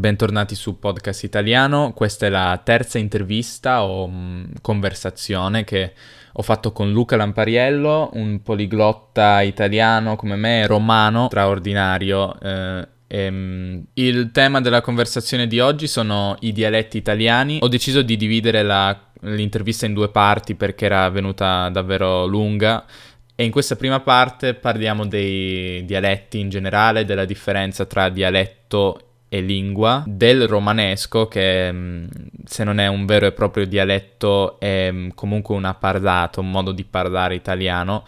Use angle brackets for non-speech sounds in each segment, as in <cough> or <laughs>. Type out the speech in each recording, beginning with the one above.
Bentornati su Podcast Italiano, questa è la terza intervista o mm, conversazione che ho fatto con Luca Lampariello, un poliglotta italiano come me, romano, straordinario. Eh, e, mm, il tema della conversazione di oggi sono i dialetti italiani. Ho deciso di dividere la, l'intervista in due parti perché era venuta davvero lunga. E in questa prima parte parliamo dei dialetti in generale, della differenza tra dialetto e lingua del romanesco che mm, se non è un vero e proprio dialetto è mm, comunque una parlata, un modo di parlare italiano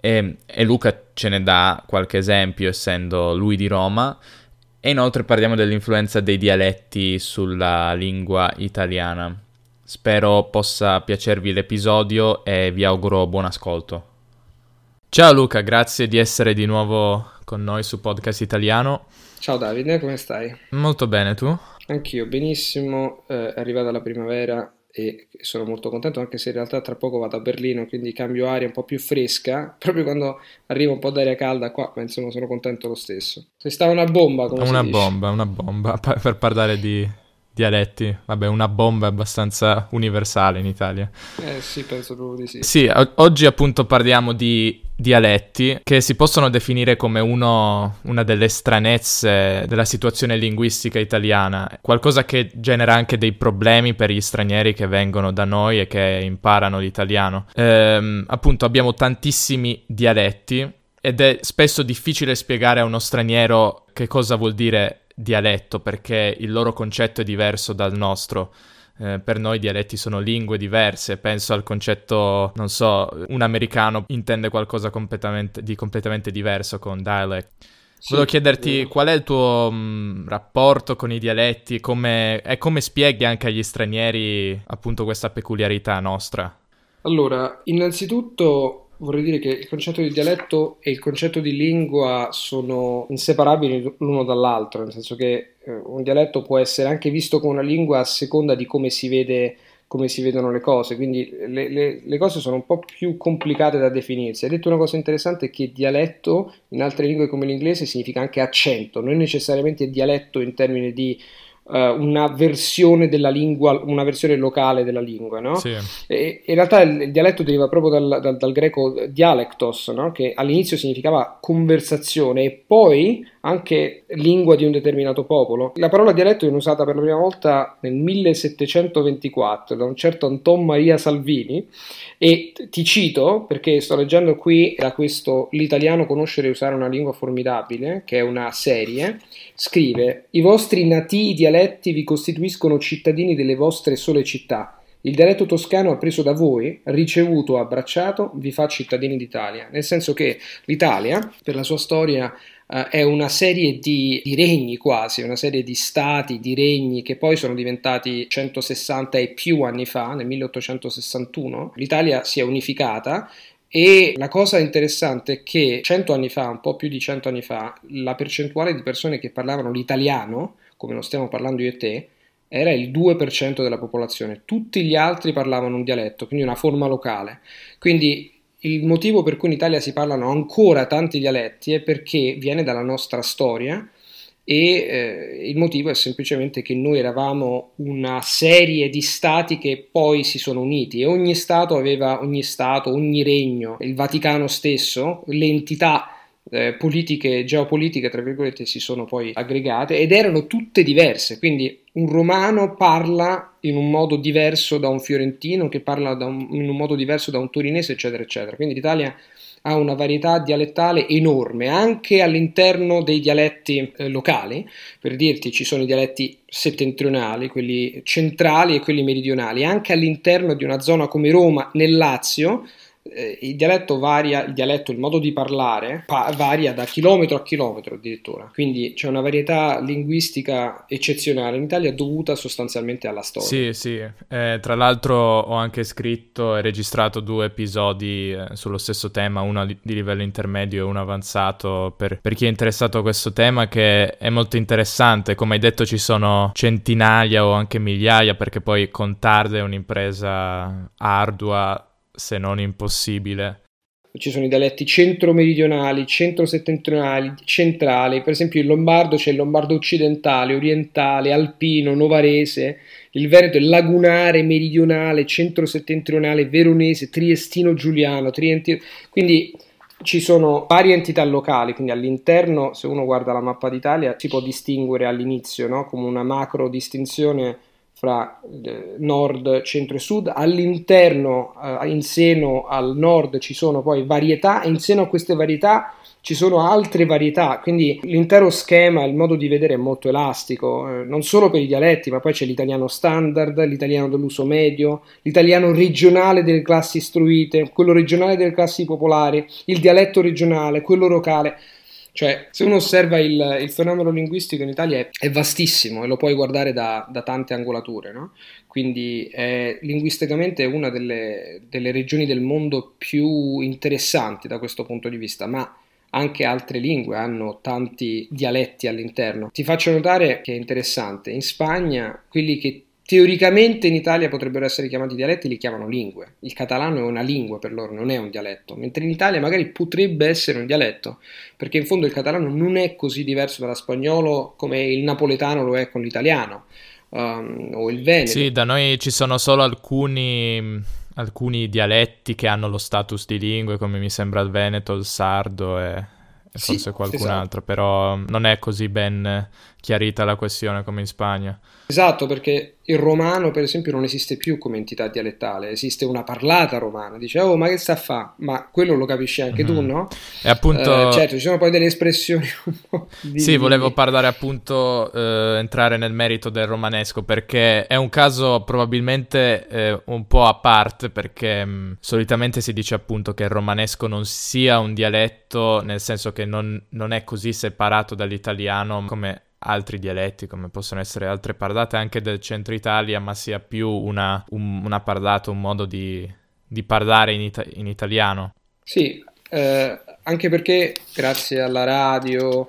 e, e Luca ce ne dà qualche esempio essendo lui di Roma e inoltre parliamo dell'influenza dei dialetti sulla lingua italiana. Spero possa piacervi l'episodio e vi auguro buon ascolto. Ciao Luca, grazie di essere di nuovo con noi su Podcast Italiano. Ciao Davide, come stai? Molto bene, tu? Anch'io, benissimo, eh, è arrivata la primavera e sono molto contento anche se in realtà tra poco vado a Berlino, quindi cambio aria un po' più fresca, <laughs> proprio quando arriva un po' d'aria calda qua, ma insomma sono contento lo stesso. Sei stata una bomba, come Una bomba, una bomba, <laughs> per parlare di dialetti. Vabbè, una bomba abbastanza universale in Italia. Eh sì, penso proprio di sì. Sì, o- oggi appunto parliamo di dialetti che si possono definire come uno, una delle stranezze della situazione linguistica italiana, qualcosa che genera anche dei problemi per gli stranieri che vengono da noi e che imparano l'italiano. Ehm, appunto abbiamo tantissimi dialetti ed è spesso difficile spiegare a uno straniero che cosa vuol dire dialetto perché il loro concetto è diverso dal nostro. Eh, per noi i dialetti sono lingue diverse, penso al concetto, non so, un americano intende qualcosa completamente, di completamente diverso con dialect. Sì, Volevo chiederti qual è il tuo mh, mm, rapporto con i dialetti come, e come spieghi anche agli stranieri appunto questa peculiarità nostra. Allora, innanzitutto vorrei dire che il concetto di dialetto e il concetto di lingua sono inseparabili l'uno dall'altro, nel senso che eh, un dialetto può essere anche visto come una lingua a seconda di come si vede come si vedono le cose, quindi le, le, le, cose sono un po' più complicate da definirsi. Hai detto una cosa interessante che dialetto in altre lingue come l'inglese significa anche accento, non necessariamente dialetto in termini di una versione della lingua, una versione locale della lingua, no? Sì. E, in realtà il, il, dialetto deriva proprio dal, dal, dal greco dialectos, no? Che all'inizio significava conversazione e poi anche lingua di un determinato popolo. La parola dialetto viene usata per la prima volta nel 1724 da un certo Anton Maria Salvini e ti cito perché sto leggendo qui da questo L'italiano conoscere e usare una lingua formidabile, che è una serie, scrive I vostri nativi dialetti vi costituiscono cittadini delle vostre sole città. Il dialetto toscano appreso da voi, ricevuto, abbracciato, vi fa cittadini d'Italia, nel senso che l'Italia, per la sua storia Uh, è una serie di, di, regni quasi, una serie di stati, di regni che poi sono diventati 160 e più anni fa, nel 1861. L'Italia si è unificata e la cosa interessante è che 100 anni fa, un po' più di 100 anni fa, la percentuale di persone che parlavano l'italiano, come lo stiamo parlando io e te, era il 2% della popolazione, tutti gli altri parlavano un dialetto, quindi una forma locale. Quindi il motivo per cui in Italia si parlano ancora tanti dialetti è perché viene dalla nostra storia e eh, il motivo è semplicemente che noi eravamo una serie di stati che poi si sono uniti e ogni stato aveva ogni stato, ogni regno, il Vaticano stesso, le entità eh, politiche, geopolitiche, tra virgolette, si sono poi aggregate ed erano tutte diverse. Quindi un romano parla in un modo diverso da un fiorentino, che parla un, in un modo diverso da un torinese, eccetera, eccetera. Quindi l'Italia ha una varietà dialettale enorme, anche all'interno dei dialetti eh, locali. Per dirti, ci sono i dialetti settentrionali, quelli centrali e quelli meridionali. Anche all'interno di una zona come Roma, nel Lazio, eh, il dialetto varia, il dialetto, il modo di parlare pa- varia da chilometro a chilometro addirittura, quindi c'è una varietà linguistica eccezionale in Italia dovuta sostanzialmente alla storia. Sì, sì, eh, tra l'altro ho anche scritto e registrato due episodi eh, sullo stesso tema, uno di, livello intermedio e uno avanzato, per, per chi è interessato a questo tema che è molto interessante, come hai detto ci sono centinaia o anche migliaia perché poi contarle è un'impresa ardua se non impossibile. ci sono i dialetti centro-meridionali, centro-settentrionali, centrali, per esempio in lombardo c'è il lombardo occidentale, orientale, alpino, novarese, il veneto è lagunare, meridionale, centro-settentrionale, veronese, triestino-giuliano, trientino, quindi ci sono varie entità locali, quindi all'interno, se uno guarda la mappa d'Italia, si può distinguere all'inizio no? come una macro distinzione fra eh, nord, centro e sud. All'interno, eh, in seno al nord, ci sono poi varietà e in seno a queste varietà ci sono altre varietà, quindi l'intero schema, il modo di vedere è molto elastico, eh, non solo per i dialetti, ma poi c'è l'italiano standard, l'italiano dell'uso medio, l'italiano regionale delle classi istruite, quello regionale delle classi popolari, il dialetto regionale, quello locale. Cioè, se uno osserva il, il fenomeno linguistico in Italia è, è, vastissimo e lo puoi guardare da, da tante angolature, no? Quindi è, linguisticamente una delle, delle regioni del mondo più interessanti da questo punto di vista, ma anche altre lingue hanno tanti dialetti all'interno. Ti faccio notare che è interessante, in Spagna quelli che teoricamente in Italia potrebbero essere chiamati dialetti li chiamano lingue. Il catalano è una lingua per loro, non è un dialetto, mentre in Italia magari potrebbe essere un dialetto, perché in fondo il catalano non è così diverso dallo spagnolo come il napoletano lo è con l'italiano. Um, o il veneto. Sì, da noi ci sono solo alcuni alcuni dialetti che hanno lo status di lingue, come mi sembra il veneto, il sardo e, e forse sì, qualcun esatto. altro, però non è così ben chiarita la questione come in Spagna. Esatto, perché il romano, per esempio, non esiste più come entità dialettale, esiste una parlata romana. Dice, oh, ma che sta a fa? Ma quello lo capisci anche mm-hmm. tu, no? E appunto... Eh, certo, ci sono poi delle espressioni <laughs> un po'... Di... Sì, volevo parlare appunto, eh, entrare nel merito del romanesco, perché è un caso probabilmente eh, un po' a parte, perché mh, mm, solitamente si dice appunto che il romanesco non sia un dialetto, nel senso che non, non è così separato dall'italiano come altri dialetti come possono essere altre parlate anche del centro Italia, ma sia più una, un, una parlata, un modo di, di parlare in, ita- in, italiano. Sì, eh, anche perché grazie alla radio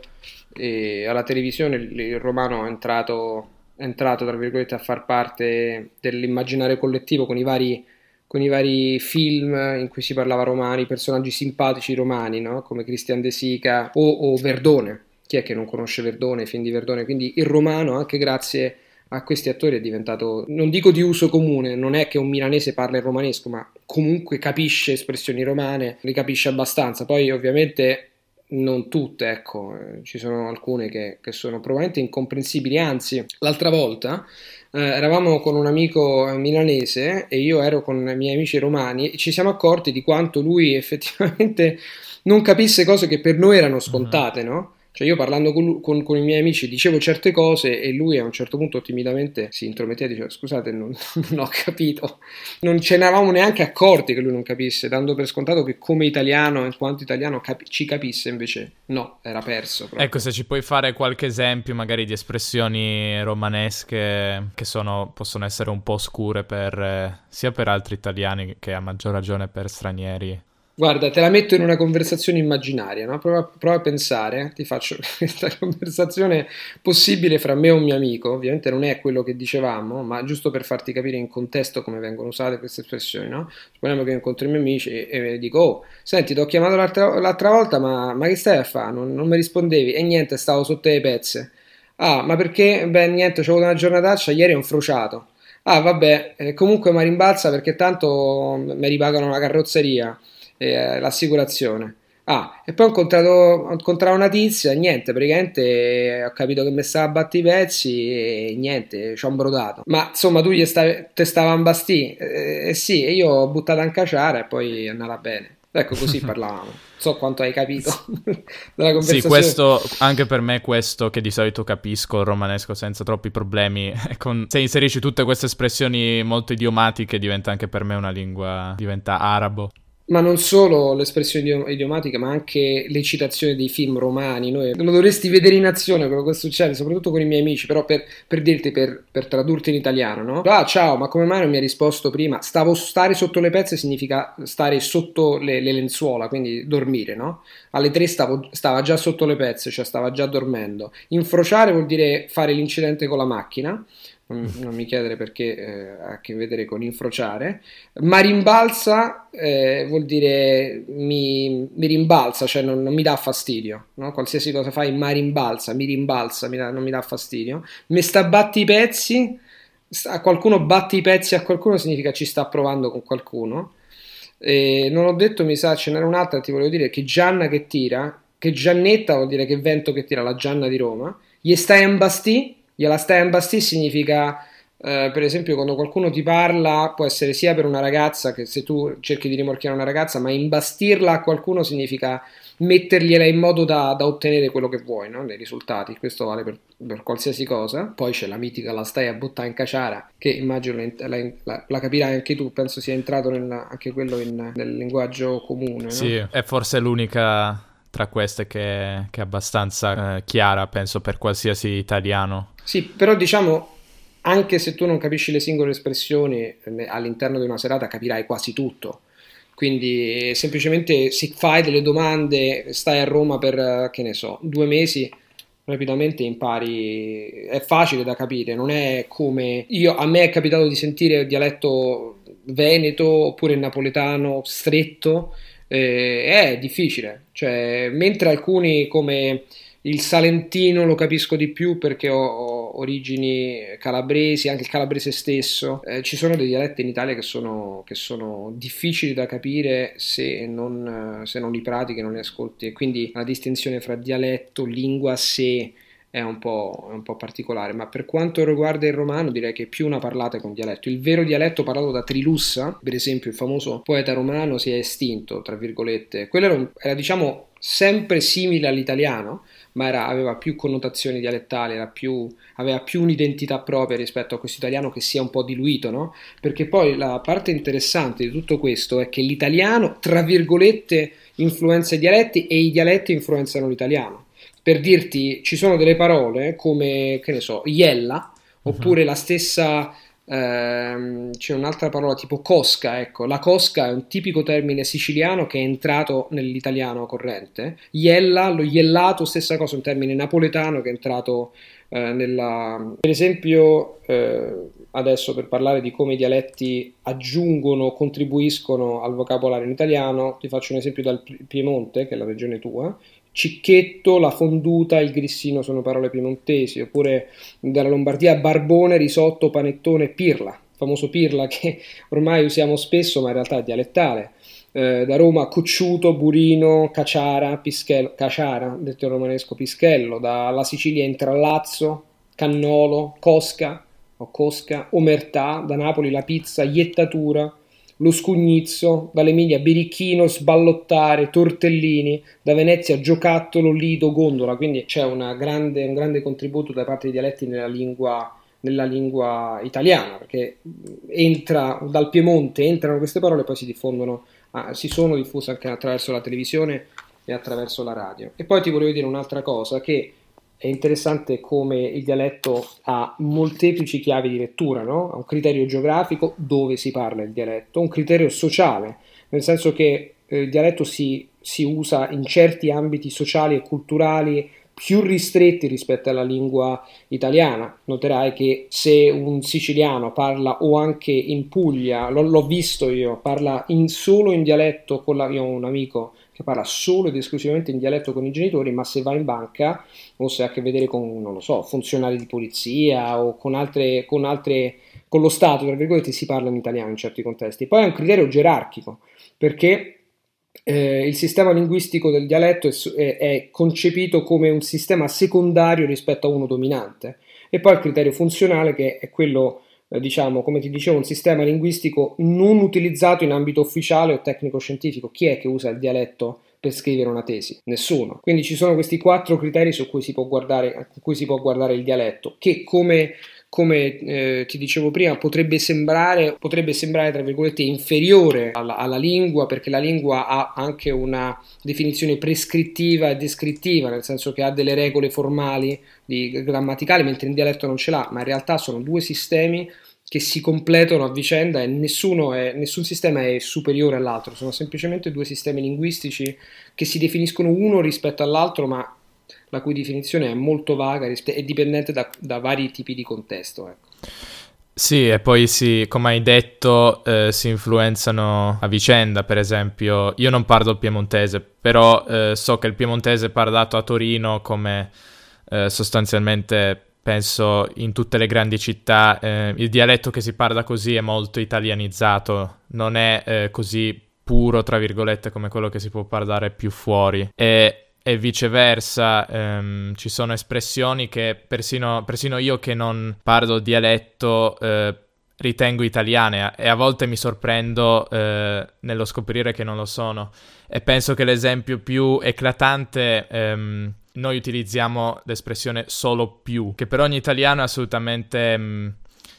e alla televisione il romano è entrato, è entrato tra virgolette, a far parte dell'immaginario collettivo con i vari con i vari film in cui si parlava romani, personaggi simpatici romani, no? come Christian De Sica o, o Verdone, chi è che non conosce Verdone, i film di Verdone? Quindi il romano, anche grazie a questi attori, è diventato, non dico di uso comune, non è che un milanese parla il romanesco, ma comunque capisce espressioni romane, le capisce abbastanza. Poi ovviamente non tutte, ecco, eh, ci sono alcune che, che, sono probabilmente incomprensibili, anzi, l'altra volta eh, eravamo con un amico milanese e io ero con i miei amici romani e ci siamo accorti di quanto lui <laughs> effettivamente non capisse cose che per noi erano scontate, uh-huh. no? Cioè io parlando con, con, con, i miei amici dicevo certe cose e lui a un certo punto timidamente si intrometteva e diceva scusate non, <laughs> non, ho capito. Non ce ne eravamo neanche accorti che lui non capisse, dando per scontato che come italiano, in quanto italiano, capi- ci capisse, invece no, era perso. Proprio. Ecco, se ci puoi fare qualche esempio magari di espressioni romanesche che sono, possono essere un po' scure per, eh, sia per altri italiani che a maggior ragione per stranieri. Guarda, te la metto in una conversazione immaginaria, no? prova, prova, a pensare, ti faccio <laughs> questa conversazione possibile fra me e un mio amico, ovviamente non è quello che dicevamo, ma giusto per farti capire in contesto come vengono usate queste espressioni, no? Supponiamo che incontro i miei amici e, e dico, oh, senti, ti ho chiamato l'altra, l'altra volta, ma, ma, che stai a fare? Non, non mi rispondevi? E niente, stavo sotto le pezze. Ah, ma perché? Beh, niente, ho avuto una giornataccia, ieri ho infrociato. Ah, vabbè, eh, comunque mi rimbalza perché tanto mi ripagano la carrozzeria eh, l'assicurazione. Ah, e poi ho incontrato, ho incontrato una tizia, niente, praticamente ho capito che mi stava a batti i pezzi e niente, ci ho imbrodato. Ma insomma, tu gli stavi, te stava a bastì? Eh, eh, sì, e io ho buttato in caciara e poi è andata bene. Ecco, così <laughs> parlavamo. So quanto hai capito <laughs> della conversazione. Sì, questo, anche per me questo che di solito capisco il romanesco senza troppi problemi. <laughs> Con, se inserisci tutte queste espressioni molto idiomatiche diventa anche per me una lingua, diventa arabo ma non solo l'espressione idiomatica, ma anche le citazioni dei film romani. Noi lo dovresti vedere in azione quello che succede, soprattutto con i miei amici, però per, per dirti, per, per, tradurti in italiano, no? Ah, ciao, ma come mai non mi hai risposto prima? Stavo stare sotto le pezze significa stare sotto le, le lenzuola, quindi dormire, no? Alle tre stavo, stava già sotto le pezze, cioè stava già dormendo. Infrociare vuol dire fare l'incidente con la macchina non, non mi chiedere perché eh, ha a che vedere con infrociare. Ma rimbalza eh, vuol dire mi, mi rimbalza, cioè non, non, mi dà fastidio. No? Qualsiasi cosa fai, ma rimbalza, mi rimbalza, mi dà, non mi dà fastidio. Me sta batti i pezzi, a qualcuno batti i pezzi a qualcuno significa ci sta provando con qualcuno. E non ho detto, mi sa, ce n'era un'altra, ti volevo dire che Gianna che tira, che Giannetta vuol dire che vento che tira, la Gianna di Roma, gli stai in bastì Gliela stai in bastì significa, eh, per esempio, quando qualcuno ti parla, può essere sia per una ragazza, che se tu cerchi di rimorchiare una ragazza, ma imbastirla a qualcuno significa mettergliela in modo da, da ottenere quello che vuoi, no? dei risultati. Questo vale per, per, qualsiasi cosa. Poi c'è la mitica la stai a buttare in caciara, che immagino la, la, la capirai anche tu, penso sia entrato nel, anche quello in, nel linguaggio comune. No? Sì, è forse l'unica tra queste che, che è abbastanza eh, chiara, penso, per qualsiasi italiano. Sì, però diciamo, anche se tu non capisci le singole espressioni eh, all'interno di una serata capirai quasi tutto. Quindi semplicemente se fai delle domande, stai a Roma per, che ne so, due mesi, rapidamente impari, è facile da capire, non è come io, a me è capitato di sentire il dialetto veneto oppure napoletano stretto eh, è difficile, cioè, mentre alcuni come il salentino lo capisco di più perché ho, ho origini calabresi, anche il calabrese stesso. Eh, ci sono dei dialetti in Italia che sono, che sono difficili da capire se non, se non, li pratichi, non li ascolti. E quindi la distinzione fra dialetto, lingua, se è un, po', è un po' particolare, ma per quanto riguarda il romano direi che è più una parlata con dialetto. Il vero dialetto parlato da Trilussa, per esempio il famoso poeta romano, si è estinto, tra virgolette. Quello era, era diciamo sempre simile all'italiano, ma era, aveva più connotazioni dialettali, più, aveva più un'identità propria rispetto a questo italiano che si è un po' diluito, no? Perché poi la parte interessante di tutto questo è che l'italiano, tra virgolette, influenza i dialetti e i dialetti influenzano l'italiano per dirti, ci sono delle parole come, che ne so, iella, uh-huh. oppure la stessa, ehm, c'è un'altra parola tipo cosca, ecco, la cosca è un tipico termine siciliano che è entrato nell'italiano corrente, iella, lo iellato, stessa cosa, un termine napoletano che è entrato eh, nella... Per esempio, eh, adesso per parlare di come i dialetti aggiungono, contribuiscono al vocabolario in italiano, ti faccio un esempio dal Piemonte, che è la regione tua, Cicchetto, la fonduta, il grissino sono parole piemontesi, oppure dalla Lombardia barbone, risotto, panettone, pirla, famoso pirla che <laughs> ormai usiamo spesso ma in realtà è dialettale. Eh, da Roma cocciuto, burino, caciara, pischello, caciara, detto romanesco pischello, dalla Sicilia intrallazzo, cannolo, cosca o cosca, omertà, da Napoli la pizza, iettatura, lo scugnizzo, dall'Emilia birichino, sballottare, tortellini, da Venezia giocattolo, lido, gondola, quindi c'è grande, un grande contributo da parte dei dialetti nella lingua, nella lingua italiana, perché entra dal Piemonte, entrano queste parole e poi si diffondono, ah, si sono diffuse anche attraverso la televisione e attraverso la radio. E poi ti volevo dire un'altra cosa, che è interessante come il dialetto ha molteplici chiavi di lettura, no? ha un criterio geografico dove si parla il dialetto, un criterio sociale, nel senso che eh, il dialetto si, si usa in certi ambiti sociali e culturali più ristretti rispetto alla lingua italiana. Noterai che se un siciliano parla o anche in Puglia, l'ho, l'ho visto io, parla in, solo in dialetto con la, io ho un amico che parla solo ed esclusivamente in dialetto con i genitori, ma se va in banca o se ha a che vedere con, non lo so, funzionari di polizia o con altre, con altre, con lo Stato, tra virgolette, si parla in italiano in certi contesti. Poi è un criterio gerarchico, perché eh, il sistema linguistico del dialetto è, è, concepito come un sistema secondario rispetto a uno dominante. E poi il criterio funzionale, che è quello diciamo, come ti dicevo, un sistema linguistico non utilizzato in ambito ufficiale o tecnico-scientifico. Chi è che usa il dialetto per scrivere una tesi? Nessuno. Quindi ci sono questi quattro criteri su cui si può guardare, cui si può guardare il dialetto, che come come eh, ti dicevo prima, potrebbe sembrare, potrebbe sembrare tra virgolette, inferiore alla, alla, lingua, perché la lingua ha anche una definizione prescrittiva e descrittiva, nel senso che ha delle regole formali, di, grammaticali, mentre in dialetto non ce l'ha, ma in realtà sono due sistemi che si completano a vicenda e è, nessun sistema è superiore all'altro, sono semplicemente due sistemi linguistici che si definiscono uno rispetto all'altro, ma la cui definizione è molto vaga e dipendente da, da vari tipi di contesto. Ecco. Sì, e poi sì, come hai detto, eh, si influenzano a vicenda, per esempio, io non parlo piemontese, però eh, so che il piemontese parlato a Torino come eh, sostanzialmente, penso, in tutte le grandi città, eh, il dialetto che si parla così è molto italianizzato, non è eh, così puro, tra virgolette, come quello che si può parlare più fuori. E e viceversa ehm, ci sono espressioni che persino, persino, io che non parlo dialetto eh, ritengo italiane. E a volte mi sorprendo eh, nello scoprire che non lo sono. E penso che l'esempio più eclatante ehm, noi utilizziamo l'espressione solo più che per ogni italiano è assolutamente mh, mm,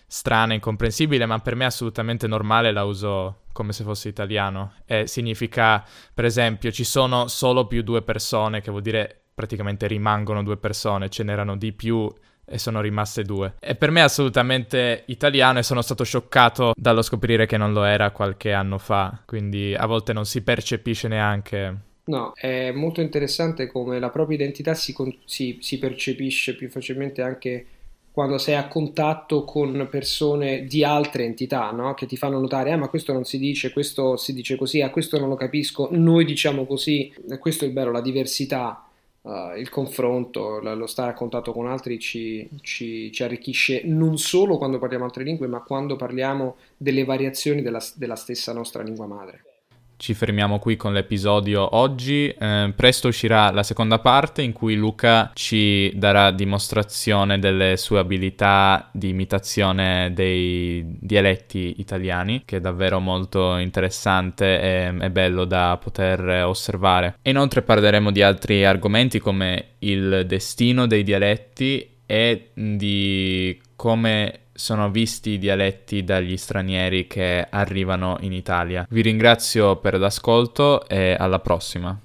strana, incomprensibile ma per me assolutamente normale la uso come se fosse italiano e significa, per esempio, ci sono solo più due persone, che vuol dire praticamente rimangono due persone, ce n'erano di più e sono rimaste due. E per me è assolutamente italiano e sono stato scioccato dallo scoprire che non lo era qualche anno fa, quindi a volte non si percepisce neanche. No, è molto interessante come la propria identità si, si, si percepisce più facilmente anche quando sei a contatto con persone di altre entità, no? che ti fanno notare, ah ma questo non si dice, questo si dice così, ah questo non lo capisco, noi diciamo così, questo è il bello, la diversità, uh, il confronto, lo stare a contatto con altri ci, ci, ci, arricchisce non solo quando parliamo altre lingue, ma quando parliamo delle variazioni della, della stessa nostra lingua madre ci fermiamo qui con l'episodio oggi. Eh, presto uscirà la seconda parte in cui Luca ci darà dimostrazione delle sue abilità di imitazione dei dialetti italiani, che è davvero molto interessante e, e bello da poter osservare. E inoltre parleremo di altri argomenti come il destino dei dialetti e di come sono visti i dialetti dagli stranieri che arrivano in Italia. Vi ringrazio per l'ascolto e alla prossima.